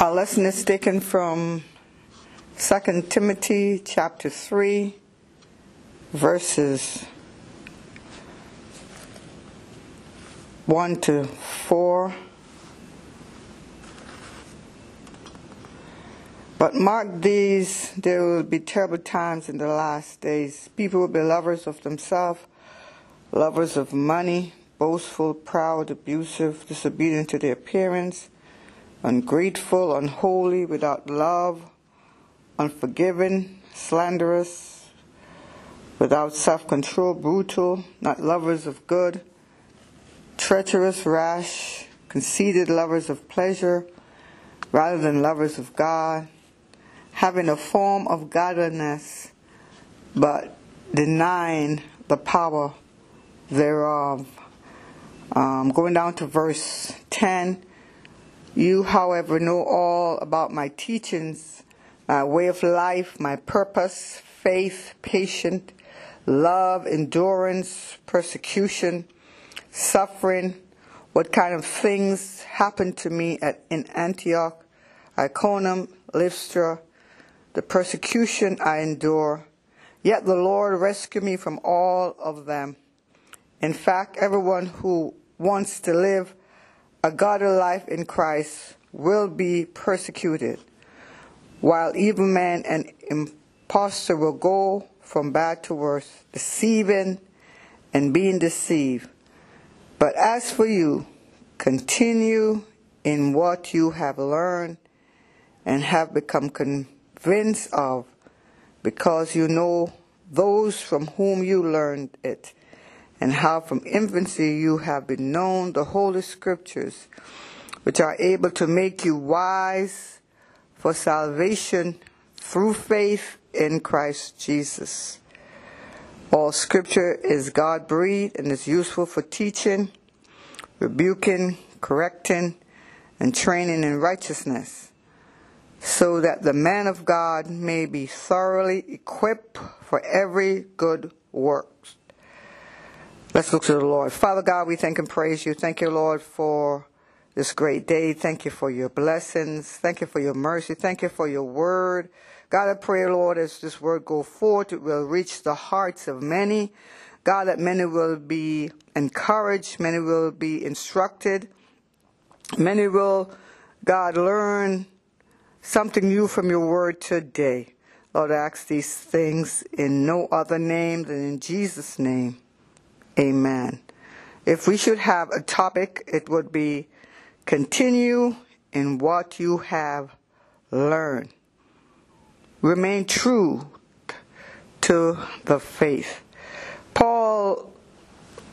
Our lesson is taken from 2 Timothy chapter 3, verses 1 to 4. But mark these, there will be terrible times in the last days. People will be lovers of themselves, lovers of money, boastful, proud, abusive, disobedient to their parents, ungrateful, unholy, without love, unforgiving, slanderous, without self control, brutal, not lovers of good, treacherous, rash, conceited, lovers of pleasure rather than lovers of God, having a form of godliness, but denying the power thereof. Um, going down to verse 10. You, however, know all about my teachings, my way of life, my purpose, faith, patience, love, endurance, persecution, suffering, what kind of things happened to me at, in Antioch, Iconium, Lystra, the persecution I endure. Yet the Lord rescued me from all of them. In fact, everyone who wants to live a godly life in Christ will be persecuted, while evil men and impostor will go from bad to worse, deceiving and being deceived. But as for you, continue in what you have learned and have become convinced of, because you know those from whom you learned it, and how from infancy you have been known the Holy Scriptures, which are able to make you wise for salvation through faith in Christ Jesus. All scripture is God breathed and is useful for teaching, rebuking, correcting, and training in righteousness, so that the man of God may be thoroughly equipped for every good work. Let's look to the Lord. Father God, we thank and praise you. Thank you, Lord, for this great day. Thank you for your blessings. Thank you for your mercy. Thank you for your word. God, I pray, Lord, as this word go forth, it will reach the hearts of many. God, that many will be encouraged, many will be instructed, many will, God, learn something new from your word today. Lord, I ask these things in no other name than in Jesus' name. Amen. If we should have a topic, it would be continue in what you have learned. Remain true to the faith. Paul,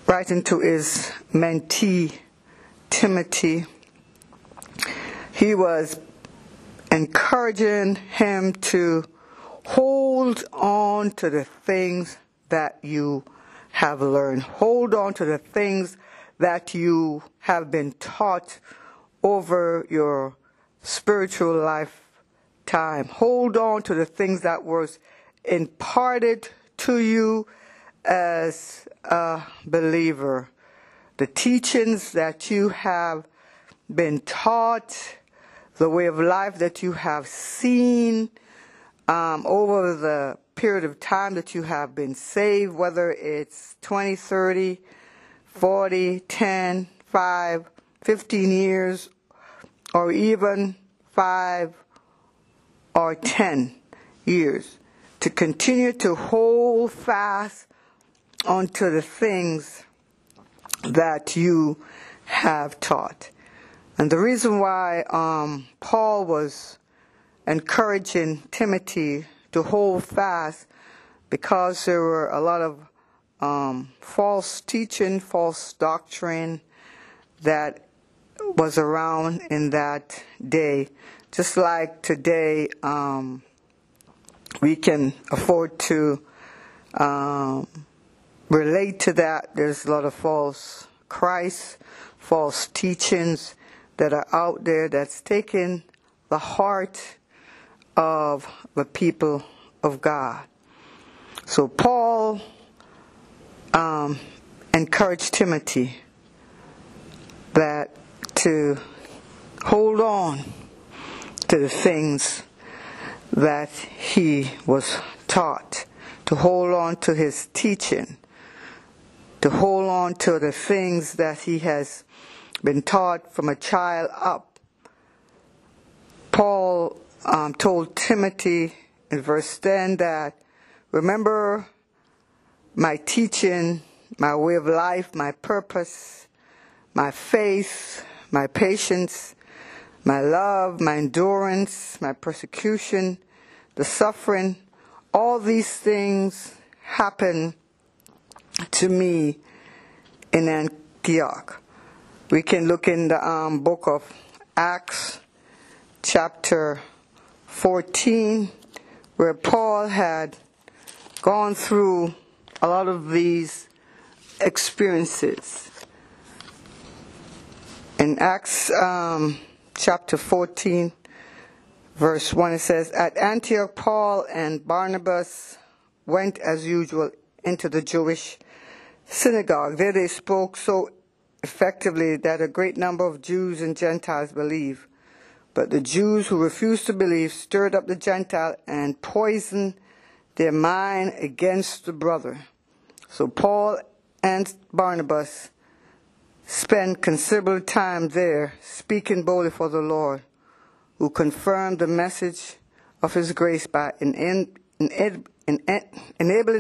writing to his mentee, Timothy, he was encouraging him to hold on to the things that you have learned. Hold on to the things that you have been taught over your spiritual lifetime. Hold on to the things that was imparted to you as a believer. The teachings that you have been taught, the way of life that you have seen um, over the period of time that you have been saved, whether it's 20, 30, 40, 10, 5, 15 years, or even 5 or 10 years, to continue to hold fast onto the things that you have taught. And the reason why um, Paul was encouraging Timothy to hold fast because there were a lot of um, false teaching, false doctrine that was around in that day. Just like today, um, we can afford to um, relate to that. There's a lot of false Christ, false teachings that are out there that's taken the heart of the people of God. So Paul um, encouraged Timothy that to hold on to the things that he was taught, to hold on to his teaching, to hold on to the things that he has been taught from a child up. Paul um, told Timothy in verse 10 that, remember my teaching, my way of life, my purpose, my faith, my patience, my love, my endurance, my persecution, the suffering, all these things happen to me in Antioch. We can look in the um, book of Acts, chapter 14, where Paul had gone through a lot of these experiences. In Acts um, chapter 14, verse 1, it says, At Antioch, Paul and Barnabas went as usual into the Jewish synagogue. There they spoke so effectively that a great number of Jews and Gentiles believed. But the Jews who refused to believe stirred up the Gentile and poisoned their mind against the brother. So Paul and Barnabas spent considerable time there speaking boldly for the Lord, who confirmed the message of his grace by enabling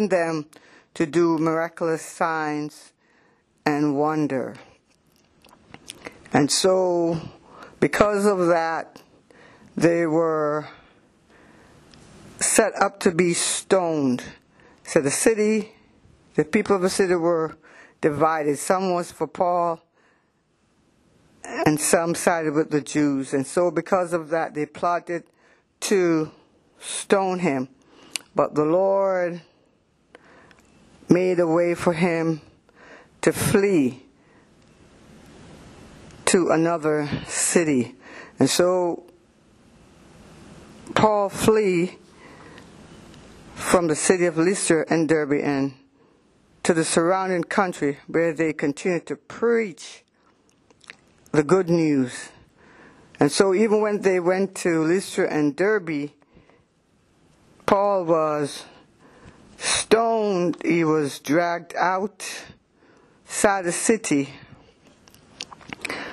them to do miraculous signs and wonder. And so, because of that, they were set up to be stoned. So the city the people of the city were divided. Some was for Paul, and some sided with the Jews. And so, because of that, they plotted to stone him. But the Lord made a way for him to flee to another city. And so Paul flee from the city of Lystra and Derbe and to the surrounding country where they continued to preach the good news. And so even when they went to Lystra and Derbe, Paul was stoned, he was dragged out outside the city.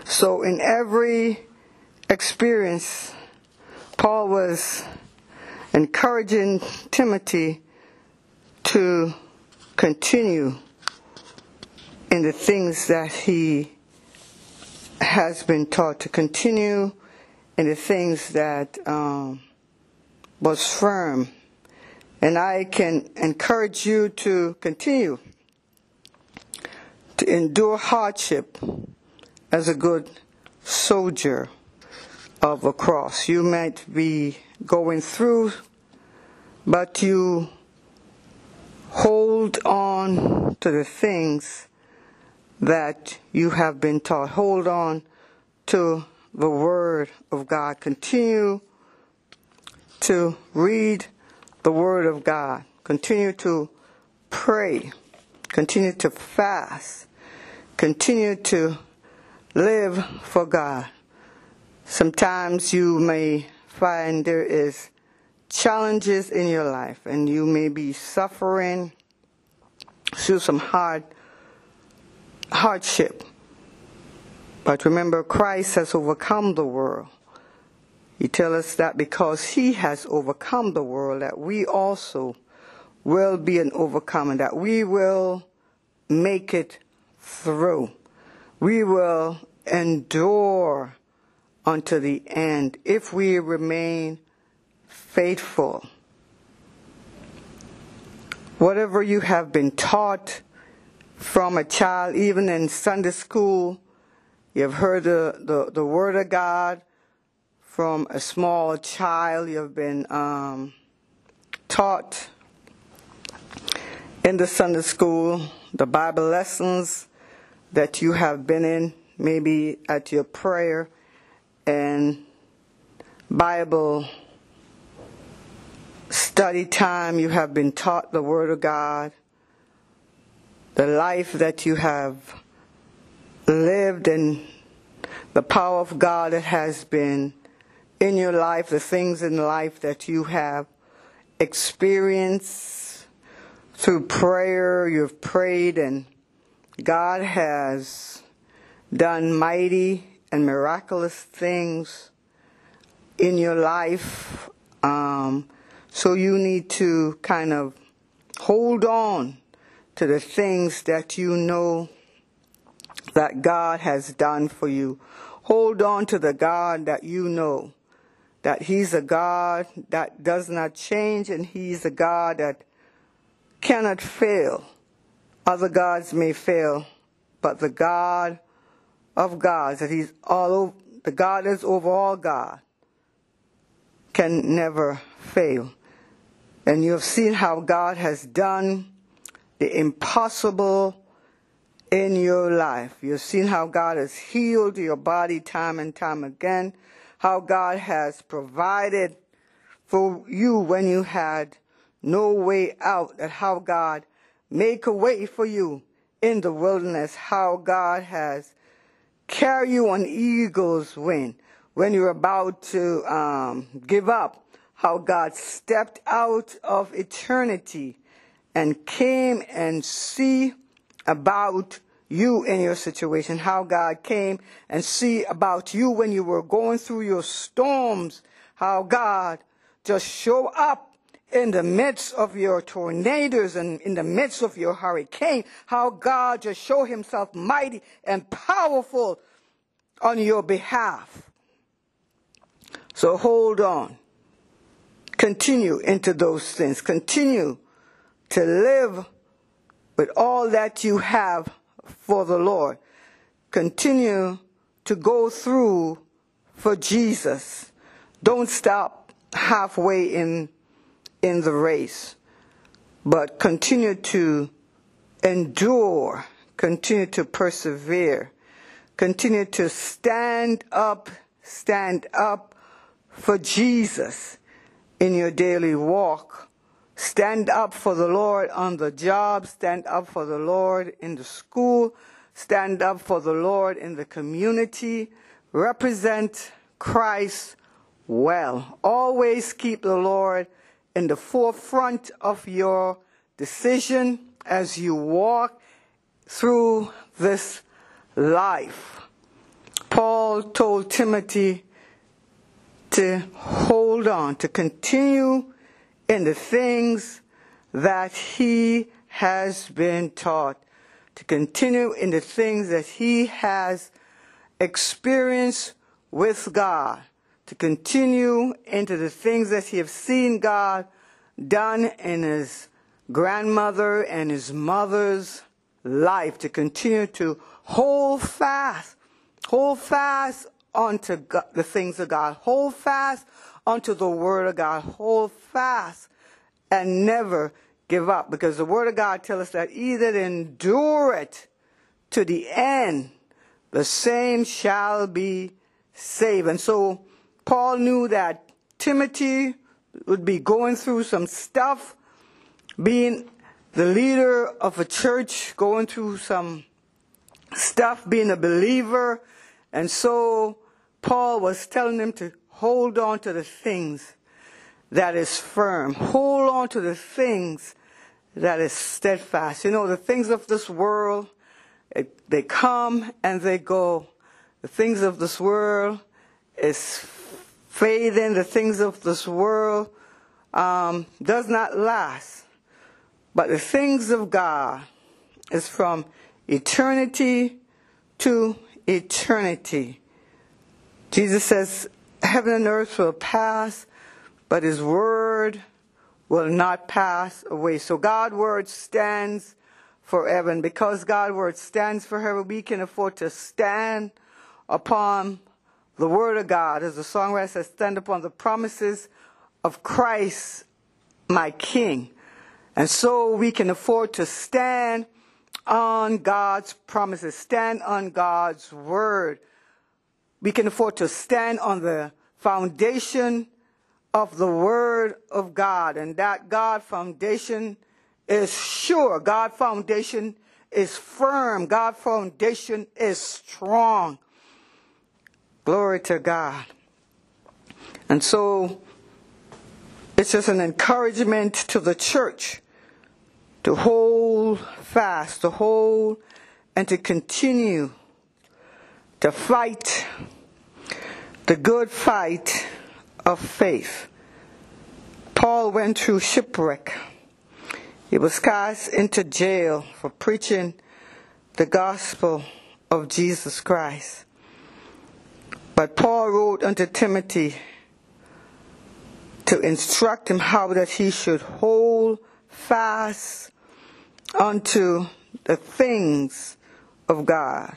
So in every experience, Paul was encouraging Timothy to continue in the things that he has been taught, to continue in the things that um, was firm. And I can encourage you to continue to endure hardship as a good soldier of a cross. You might be going through, but you hold on to the things that you have been taught. Hold on to the Word of God. Continue to read the Word of God. Continue to pray. Continue to fast. Continue to live for God. Sometimes you may find there is challenges in your life and you may be suffering through some hard hardship. But remember, Christ has overcome the world. He tells us that because he has overcome the world, that we also will be an overcomer, that we will make it through. We will endure unto the end if we remain faithful. Whatever you have been taught from a child, even in Sunday school, you've heard the, the, the Word of God from a small child, you've been um, taught in the Sunday school, the Bible lessons that you have been in, maybe at your prayer and Bible study time, you have been taught the Word of God, the life that you have lived, and the power of God that has been in your life, the things in life that you have experienced through prayer, you've prayed, and God has done mighty and miraculous things in your life. Um, so you need to kind of hold on to the things that you know that God has done for you. Hold on to the God that you know that He's a God that does not change and He's a God that cannot fail. Other gods may fail, but the God of gods, that He's all over, the God is over all God, can never fail. And you have seen how God has done the impossible in your life. You've seen how God has healed your body time and time again, how God has provided for you when you had no way out, and how God make a way for you in the wilderness, how God has carried you on eagle's wing. When you're about to um, give up, how God stepped out of eternity and came and see about you in your situation, how God came and see about you when you were going through your storms, how God just show up in the midst of your tornadoes and in the midst of your hurricane, how God just show himself mighty and powerful on your behalf. So hold on. Continue into those things. Continue to live with all that you have for the Lord. Continue to go through for Jesus. Don't stop halfway in, in the race, but continue to endure, continue to persevere, continue to stand up, stand up for Jesus in your daily walk Stand up for the Lord on the job. Stand up for the Lord in the school. Stand up for the Lord in the community. Represent Christ well. Always keep the Lord in the forefront of your decision as you walk through this life. Paul told Timothy to hold on, to continue in the things that he has been taught, to continue in the things that he has experienced with God, to continue into the things that he has seen God done in his grandmother and his mother's life, to continue to hold fast, hold fast onto God, the things of God, hold fast unto the word of God. Hold fast and never give up because the word of God tells us that either endure it to the end, the same shall be saved. And so Paul knew that Timothy would be going through some stuff, being the leader of a church, going through some stuff, being a believer. And so Paul was telling him to Hold on to the things that is firm. Hold on to the things that is steadfast. You know, the things of this world, it, they come and they go. The things of this world is fading. The things of this world um, does not last. But the things of God is from eternity to eternity. Jesus says, heaven and earth will pass, but his word will not pass away. So God's word stands forever. And because God's word stands forever, we can afford to stand upon the word of God. As the songwriter says, stand upon the promises of Christ, my King. And so we can afford to stand on God's promises, stand on God's word we can afford to stand on the foundation of the Word of God. And that God foundation is sure. God foundation is firm. God foundation is strong. Glory to God. And so it's just an encouragement to the church to hold fast, to hold and to continue to fight the good fight of faith. Paul went through shipwreck. He was cast into jail for preaching the gospel of Jesus Christ. But Paul wrote unto Timothy to instruct him how that he should hold fast unto the things of God,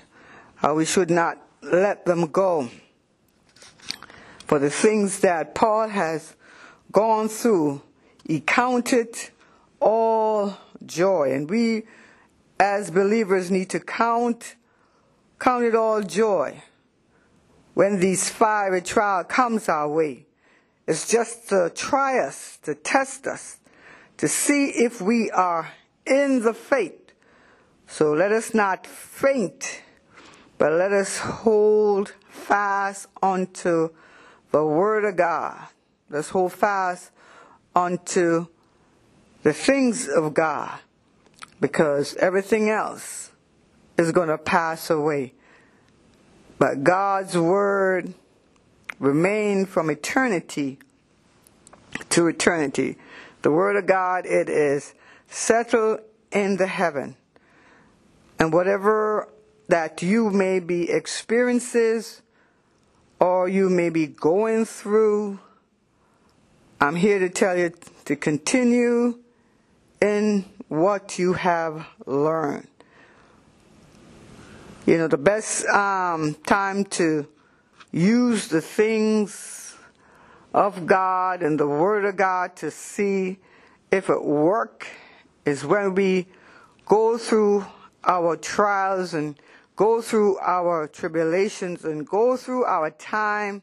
how we should not let them go. For the things that Paul has gone through, he counted all joy. And we as believers need to count count it all joy when these fiery trial comes our way. It's just to try us, to test us, to see if we are in the faith. So let us not faint, but let us hold fast unto the Word of God. Let's hold fast unto the things of God because everything else is going to pass away. But God's Word remain from eternity to eternity. The Word of God, it is settled in the heaven. And whatever that you may be experiences or you may be going through, I'm here to tell you to continue in what you have learned. You know, the best um, time to use the things of God and the Word of God to see if it work is when we go through our trials and go through our tribulations and go through our time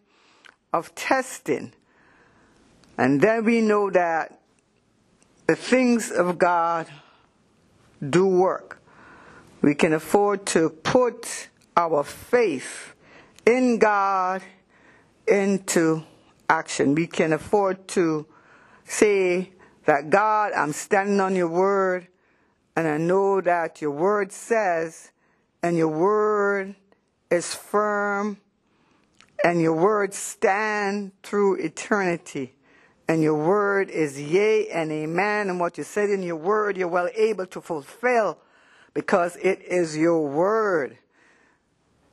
of testing. And then we know that the things of God do work. We can afford to put our faith in God into action. We can afford to say that God, I'm standing on your word and I know that your word says and your word is firm and your word stand through eternity and your word is yea and amen and what you said in your word you're well able to fulfill because it is your word.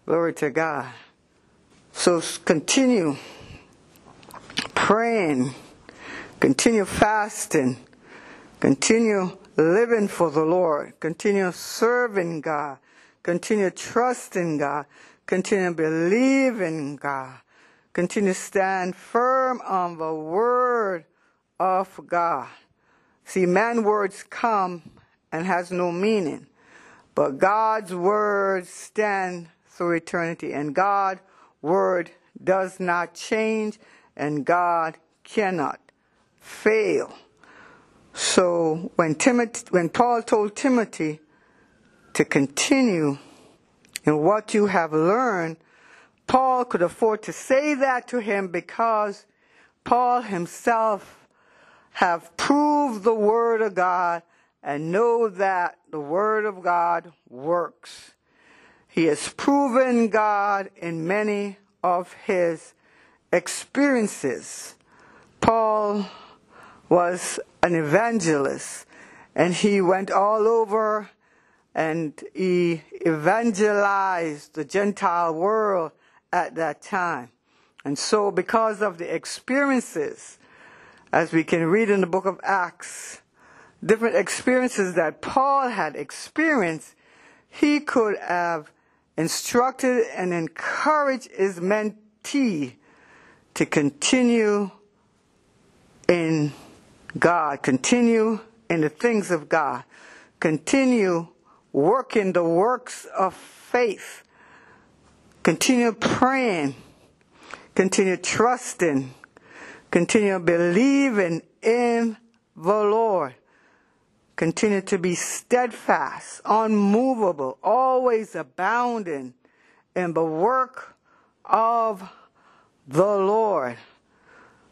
Glory to god. So continue praying. Continue fasting. Continue living for the lord. Continue serving god. Continue trusting god. Continue believing god. Continue stand firm on the word of God. See, man words come and has no meaning, but God's word stand through eternity, and God's word does not change, and God cannot fail. So when Timothy, when Paul told Timothy to continue in what you have learned, Paul could afford to say that to him because Paul himself have proved the word of God and know that the word of God works. He has proven God in many of his experiences. Paul was an evangelist and he went all over and he evangelized the Gentile world at that time. And so, because of the experiences, as we can read in the book of Acts, different experiences that Paul had experienced, he could have instructed and encouraged his mentee to continue in God, continue in the things of God, continue working the works of faith Continue praying. Continue trusting. Continue believing in the Lord. Continue to be steadfast, unmovable, always abounding in the work of the Lord.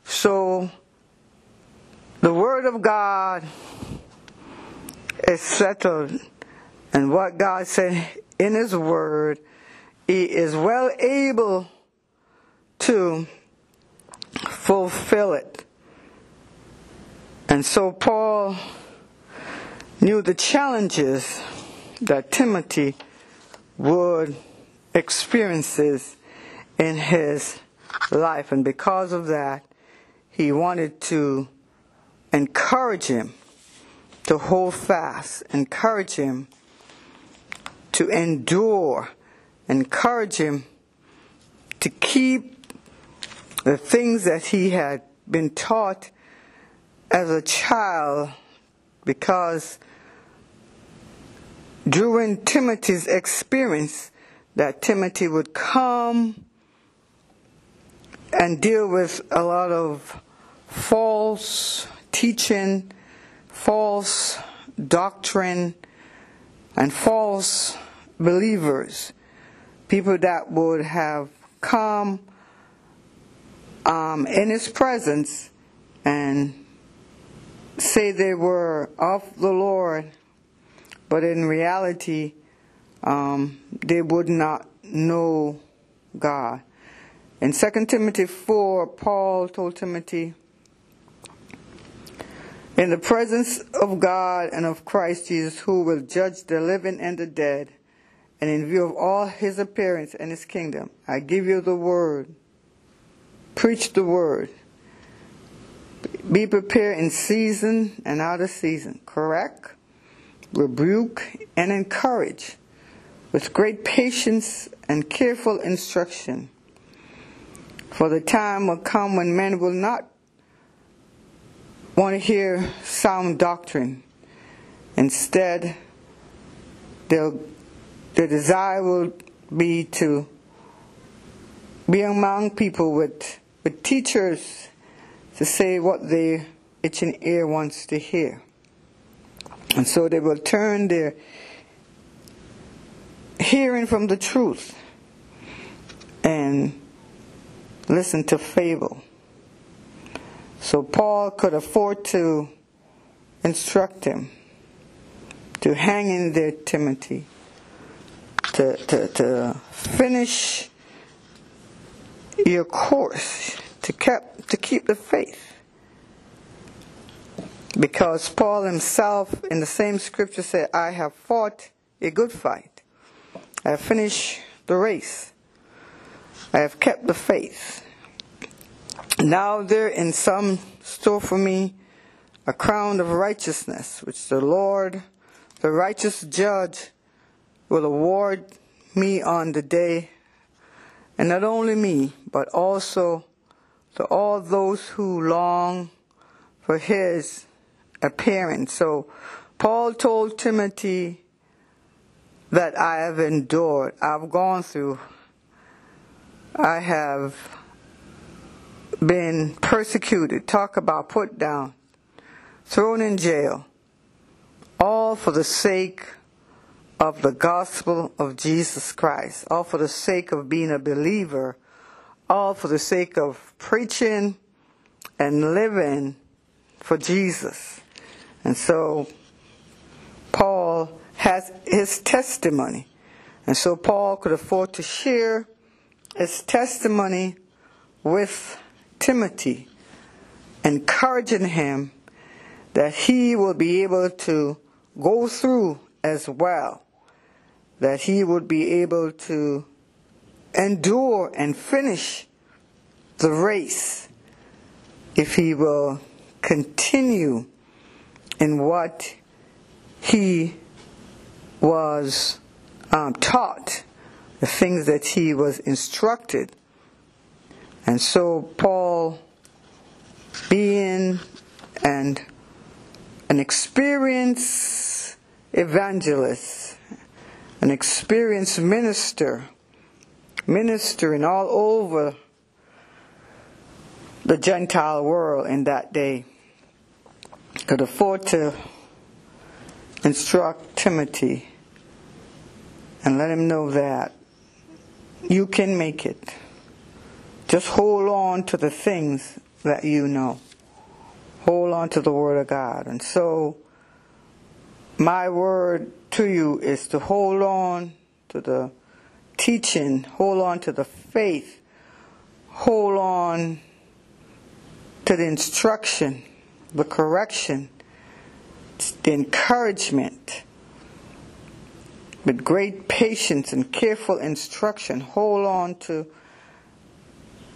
so the Word of God is settled, and what God said in His Word, He is well able to fulfill it. And so Paul knew the challenges that Timothy would experiences in his life. And because of that he wanted to encourage him to hold fast encourage him to endure encourage him to keep the things that he had been taught as a child because during Timothy's experience that Timothy would come and deal with a lot of false teaching, false doctrine, and false believers. People that would have come um, in his presence and say they were of the Lord, but in reality, um, they would not know God. In 2 Timothy 4, Paul told Timothy, In the presence of God and of Christ Jesus, who will judge the living and the dead, and in view of all his appearance and his kingdom, I give you the word. Preach the word. Be prepared in season and out of season. Correct, rebuke, and encourage with great patience and careful instruction. For the time will come when men will not want to hear sound doctrine. Instead, their desire will be to be among people with, with teachers to say what their itching ear wants to hear. And so they will turn their hearing from the truth and listen to fable. So Paul could afford to instruct him to hang in there, Timothy, to, to, to finish your course, to, to keep the faith. Because Paul himself in the same scripture said, I have fought a good fight. I have finished the race. I have kept the faith. Now there in some store for me a crown of righteousness, which the Lord, the righteous judge, will award me on the day, and not only me, but also to all those who long for his appearance. So Paul told Timothy that I have endured, I've gone through, I have been persecuted, talk about put down, thrown in jail, all for the sake of the gospel of Jesus Christ, all for the sake of being a believer, all for the sake of preaching and living for Jesus. And so Paul has his testimony. And so Paul could afford to share his testimony with Timothy, encouraging him that he will be able to go through as well, that he would be able to endure and finish the race if he will continue in what he was um, taught, the things that he was instructed. And so Paul, being and an experienced evangelist, an experienced minister, ministering all over the Gentile world in that day, could afford to instruct Timothy and let him know that you can make it. Just hold on to the things that you know. Hold on to the Word of God. And so, my word to you is to hold on to the teaching, hold on to the faith, hold on to the instruction, the correction, the encouragement. With great patience and careful instruction, hold on to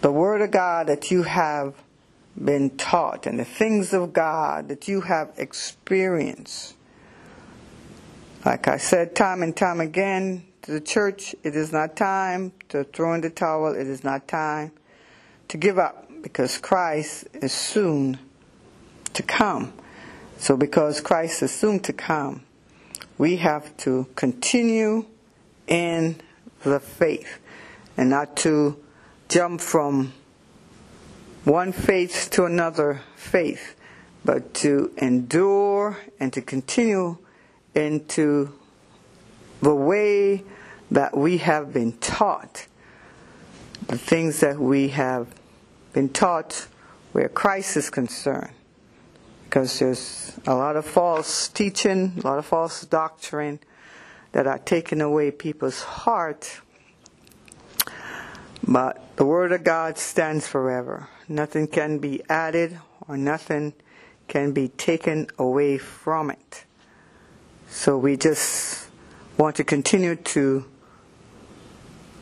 the Word of God that you have been taught and the things of God that you have experienced. Like I said time and time again to the church, it is not time to throw in the towel, it is not time to give up because Christ is soon to come. So, because Christ is soon to come, we have to continue in the faith and not to jump from one faith to another faith, but to endure and to continue into the way that we have been taught, the things that we have been taught where Christ is concerned. Because there's a lot of false teaching, a lot of false doctrine that are taking away people's heart. But the Word of God stands forever. Nothing can be added or nothing can be taken away from it. So we just want to continue to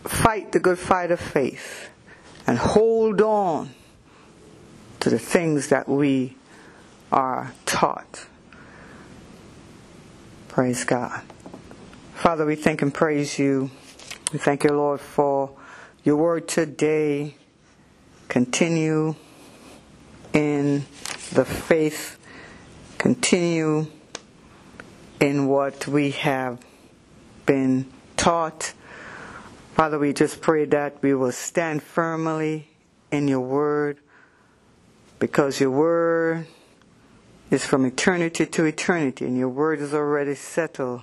fight the good fight of faith and hold on to the things that we are taught. Praise God. Father, we thank and praise you. We thank you, Lord, for your word today. Continue in the faith. Continue in what we have been taught. Father, we just pray that we will stand firmly in your word because your word is from eternity to eternity and your word is already settled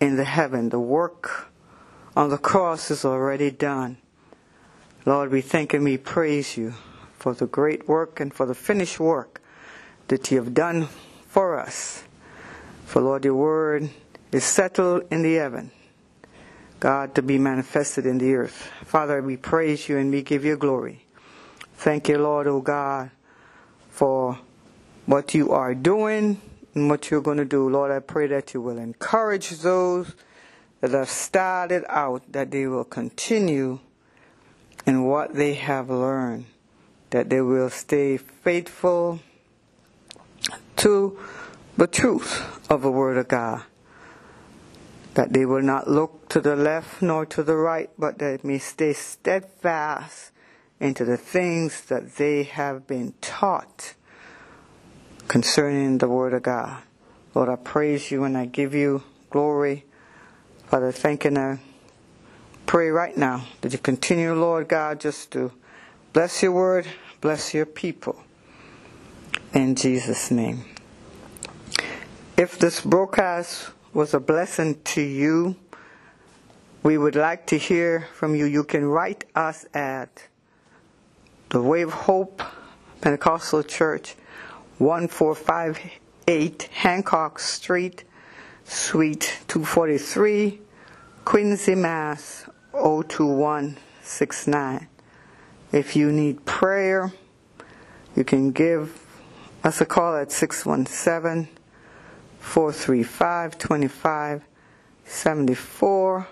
in the heaven. The work on the cross is already done. Lord, we thank and we praise you for the great work and for the finished work that you have done for us. For Lord, your word is settled in the heaven. God, to be manifested in the earth. Father, we praise you and we give you glory. Thank you, Lord, O oh God, for what you are doing and what you're going to do. Lord, I pray that you will encourage those that have started out, that they will continue in what they have learned, that they will stay faithful to the truth of the Word of God. That they will not look to the left nor to the right, but that they may stay steadfast into the things that they have been taught concerning the Word of God. Lord, I praise you and I give you glory. Father, thank you and I pray right now that you continue, Lord God, just to bless your word, bless your people. In Jesus' name. If this broadcast was a blessing to you, we would like to hear from you. You can write us at the of Hope Pentecostal Church, 1458 Hancock Street, Suite 243, Quincy, Mass. 02169. If you need prayer, you can give us a call at 617 435 2574.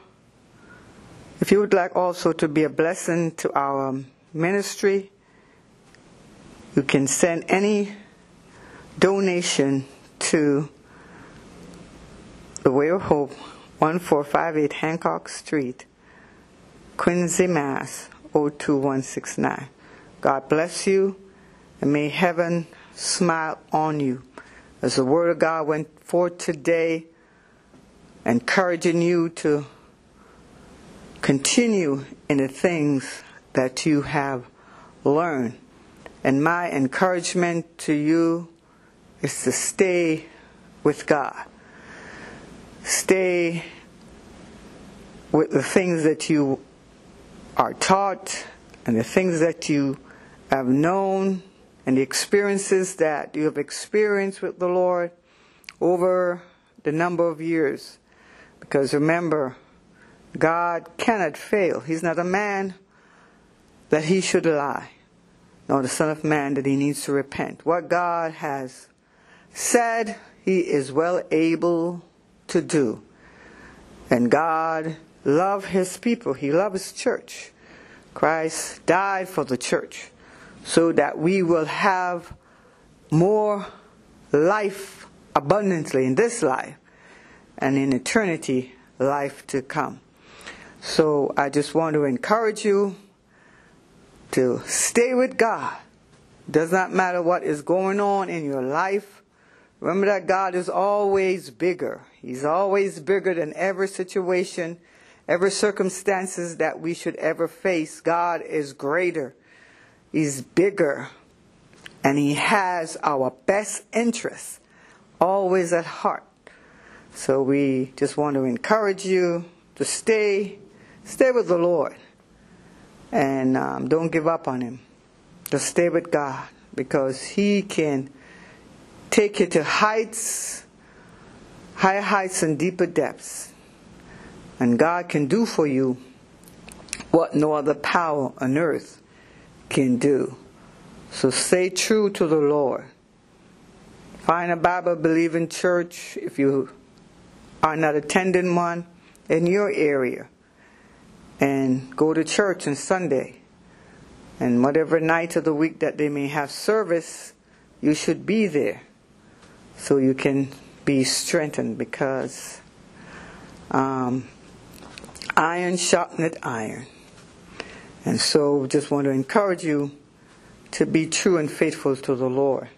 If you would like also to be a blessing to our ministry, you can send any donation to the Way of Hope, 1458 Hancock Street, Quincy, Mass. 02169. God bless you, and may heaven smile on you. As the Word of God went forth today, encouraging you to continue in the things that you have learned. And my encouragement to you is to stay with God. Stay with the things that you are taught and the things that you have known and the experiences that you have experienced with the Lord over the number of years. Because remember, God cannot fail. He's not a man that he should lie, nor the Son of Man that he needs to repent. What God has said, he is well able to do. And God loves his people. He loves his church. Christ died for the church so that we will have more life abundantly in this life and in eternity life to come. So I just want to encourage you to stay with God. Does not matter what is going on in your life. Remember that God is always bigger. He's always bigger than every situation, every circumstances that we should ever face. God is greater. He's bigger. And he has our best interests always at heart. So we just want to encourage you to stay, stay with the Lord, and um, don't give up on Him. Just stay with God because He can take you to heights, higher heights and deeper depths, and God can do for you what no other power on earth can do. So stay true to the Lord. Find a Bible believing church if you are not attending one in your area. And go to church on Sunday. And whatever night of the week that they may have service, you should be there so you can be strengthened because um, iron sharpened iron. And so just want to encourage you to be true and faithful to the Lord.